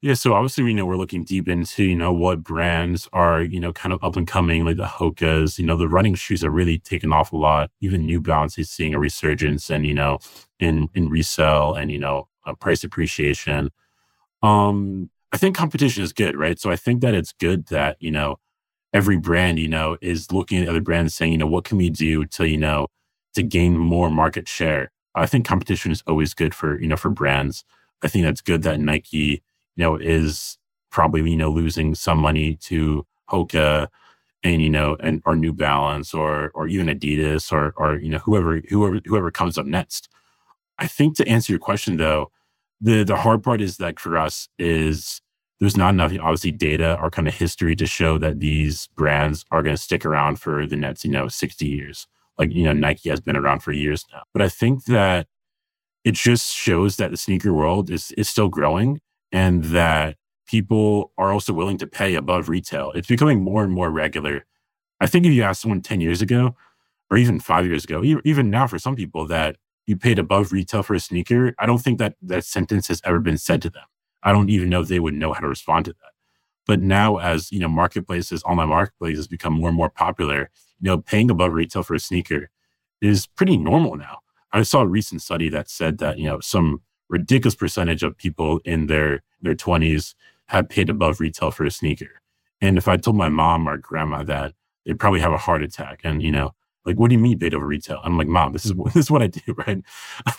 Yeah, so obviously, you know, we're looking deep into, you know, what brands are, you know, kind of up and coming, like the Hokas. You know, the running shoes are really taking off a lot. Even New Balance is seeing a resurgence and, you know, in in resale and, you know, price appreciation. Um, I think competition is good, right? So I think that it's good that, you know, every brand, you know, is looking at other brands saying, you know, what can we do to, you know, to gain more market share? I think competition is always good for, you know, for brands. I think that's good that Nike you know, is probably, you know, losing some money to Hoka and, you know, and or New Balance or or even Adidas or or, you know, whoever whoever whoever comes up next. I think to answer your question though, the the hard part is that for us is there's not enough obviously data or kind of history to show that these brands are going to stick around for the next, you know, 60 years. Like, you know, Nike has been around for years now. But I think that it just shows that the sneaker world is is still growing and that people are also willing to pay above retail. It's becoming more and more regular. I think if you asked someone 10 years ago, or even five years ago, even now for some people that you paid above retail for a sneaker, I don't think that that sentence has ever been said to them. I don't even know if they would know how to respond to that. But now, as you know, marketplaces, online marketplaces become more and more popular, you know, paying above retail for a sneaker is pretty normal now. I saw a recent study that said that you know some ridiculous percentage of people in their their 20s have paid above retail for a sneaker. And if I told my mom or grandma that, they'd probably have a heart attack. And you know, like, what do you mean paid over retail? I'm like, mom, this is this is what I do, right?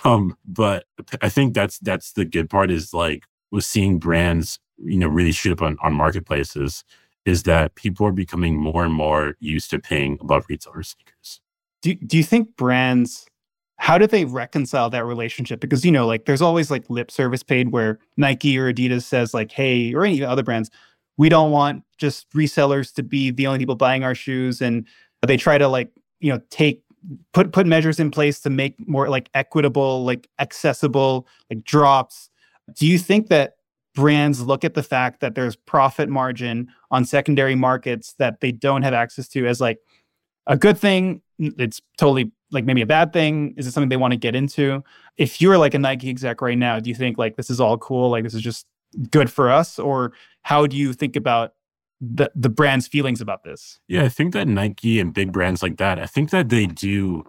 Um, but I think that's that's the good part is like with seeing brands, you know, really shoot up on, on marketplaces, is that people are becoming more and more used to paying above retail for sneakers. Do do you think brands how do they reconcile that relationship because you know like there's always like lip service paid where nike or adidas says like hey or any other brands we don't want just resellers to be the only people buying our shoes and they try to like you know take put put measures in place to make more like equitable like accessible like drops do you think that brands look at the fact that there's profit margin on secondary markets that they don't have access to as like a good thing it's totally like maybe a bad thing? Is it something they want to get into? If you're like a Nike exec right now, do you think like this is all cool? Like this is just good for us? Or how do you think about the the brand's feelings about this? Yeah, I think that Nike and big brands like that, I think that they do.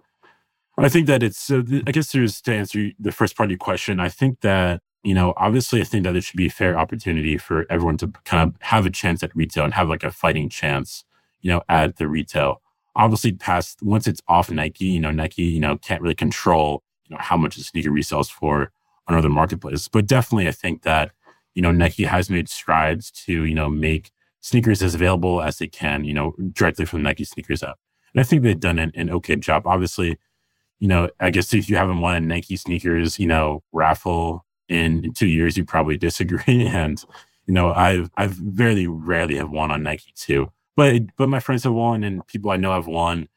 I think that it's. I guess there's to answer the first part of your question. I think that you know, obviously, I think that it should be a fair opportunity for everyone to kind of have a chance at retail and have like a fighting chance, you know, at the retail obviously past once it's off Nike, you know, Nike, you know, can't really control, you know, how much the sneaker resells for on other marketplaces. But definitely I think that, you know, Nike has made strides to, you know, make sneakers as available as they can, you know, directly from Nike sneakers app. And I think they've done an, an okay job. Obviously, you know, I guess if you haven't won a Nike sneakers, you know, raffle in, in two years, you probably disagree. And, you know, I've I've very rarely have won on Nike too but but my friends have won and people I know have won.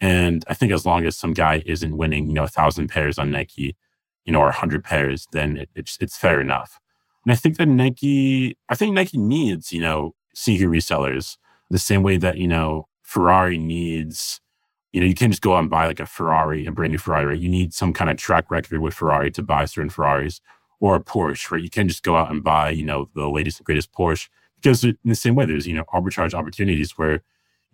And I think as long as some guy isn't winning, you know, a thousand pairs on Nike, you know, or a hundred pairs, then it, it's it's fair enough. And I think that Nike, I think Nike needs, you know, sneaker resellers the same way that you know Ferrari needs. You know, you can't just go out and buy like a Ferrari, a brand new Ferrari. Right? You need some kind of track record with Ferrari to buy certain Ferraris, or a Porsche, right? You can't just go out and buy, you know, the latest and greatest Porsche because in the same way, there's, you know, arbitrage opportunities where, you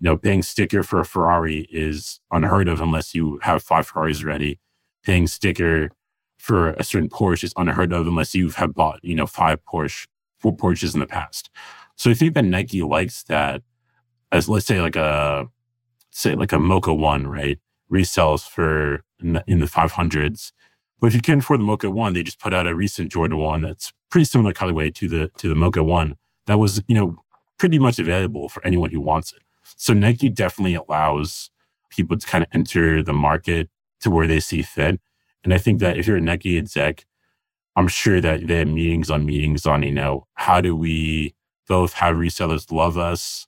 know, paying sticker for a Ferrari is unheard of unless you have five Ferraris already. Paying sticker for a certain Porsche is unheard of unless you have bought, you know, five Porsche, four Porsches in the past. So I think that Nike likes that as let's say like a, say like a Mocha One, right? Resells for in the, in the 500s but if you can't afford the Mocha One, they just put out a recent Jordan One that's pretty similar colorway to the to the Mocha One that was you know pretty much available for anyone who wants it. So Nike definitely allows people to kind of enter the market to where they see fit. And I think that if you're a Nike exec, I'm sure that they have meetings on meetings on, you know, how do we both how resellers love us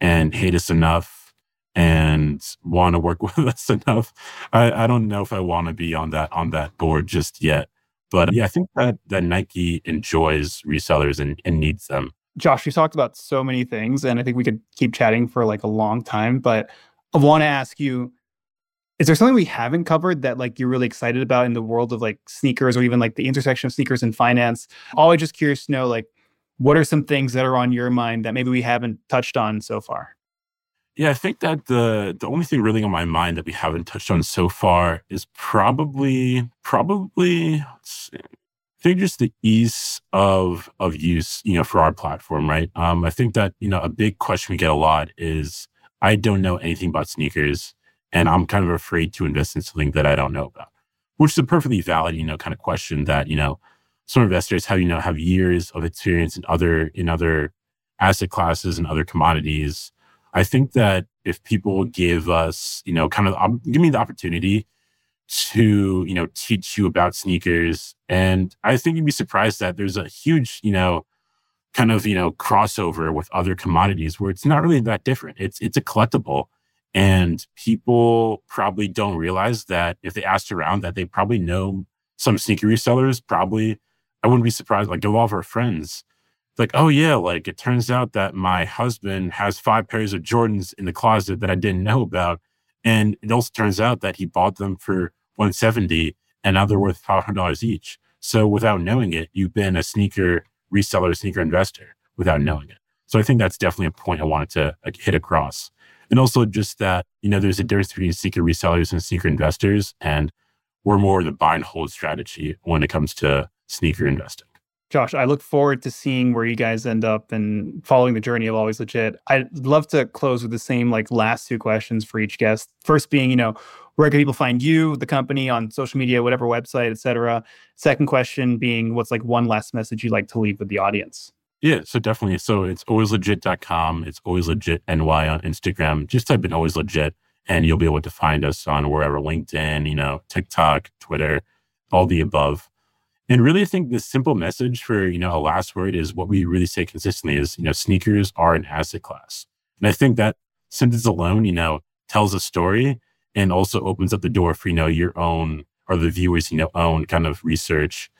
and hate us enough and want to work with us enough. I, I don't know if I want to be on that on that board just yet. But yeah, I think that that Nike enjoys resellers and, and needs them. Josh, you talked about so many things, and I think we could keep chatting for like a long time. But I want to ask you: Is there something we haven't covered that like you're really excited about in the world of like sneakers, or even like the intersection of sneakers and finance? Always just curious to know like what are some things that are on your mind that maybe we haven't touched on so far. Yeah, I think that the the only thing really on my mind that we haven't touched on so far is probably probably I think just the ease of of use, you know, for our platform, right? Um, I think that you know a big question we get a lot is I don't know anything about sneakers, and I'm kind of afraid to invest in something that I don't know about, which is a perfectly valid, you know, kind of question that you know some investors have you know have years of experience in other in other asset classes and other commodities I think that if people give us, you know, kind of um, give me the opportunity to, you know, teach you about sneakers, and I think you'd be surprised that there's a huge, you know, kind of, you know, crossover with other commodities where it's not really that different. It's it's a collectible. And people probably don't realize that if they asked around that they probably know some sneaker resellers, probably I wouldn't be surprised, like a lot of our friends like, oh yeah, like it turns out that my husband has five pairs of Jordans in the closet that I didn't know about. And it also turns out that he bought them for 170 and now they're worth $500 each. So without knowing it, you've been a sneaker reseller, sneaker investor without knowing it. So I think that's definitely a point I wanted to like, hit across. And also just that, you know, there's a difference between sneaker resellers and sneaker investors. And we're more the buy and hold strategy when it comes to sneaker investing. Josh, I look forward to seeing where you guys end up and following the journey of Always Legit. I'd love to close with the same like last two questions for each guest. First being, you know, where can people find you, the company on social media, whatever website, etc. Second question being, what's like one last message you'd like to leave with the audience? Yeah, so definitely. So it's alwayslegit.com. It's always legit NY on Instagram. Just type in always legit and you'll be able to find us on wherever LinkedIn, you know, TikTok, Twitter, all the above. And really, I think the simple message for, you know, a last word is what we really say consistently is, you know, sneakers are an asset class. And I think that sentence alone, you know, tells a story and also opens up the door for, you know, your own or the viewers, you know, own kind of research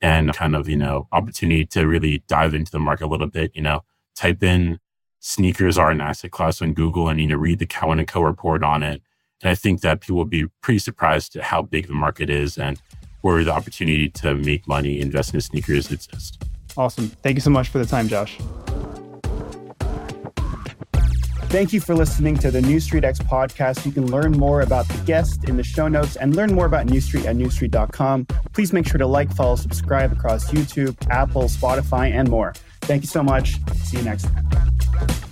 and kind of, you know, opportunity to really dive into the market a little bit, you know, type in sneakers are an asset class on Google and, you know, read the Cowen and Co report on it. And I think that people will be pretty surprised at how big the market is and where the opportunity to make money, invest in sneakers exists. Awesome. Thank you so much for the time, Josh. Thank you for listening to the Neustreet X podcast. You can learn more about the guest in the show notes and learn more about Neustreet at neustreet.com. Please make sure to like, follow, subscribe across YouTube, Apple, Spotify, and more. Thank you so much. See you next time.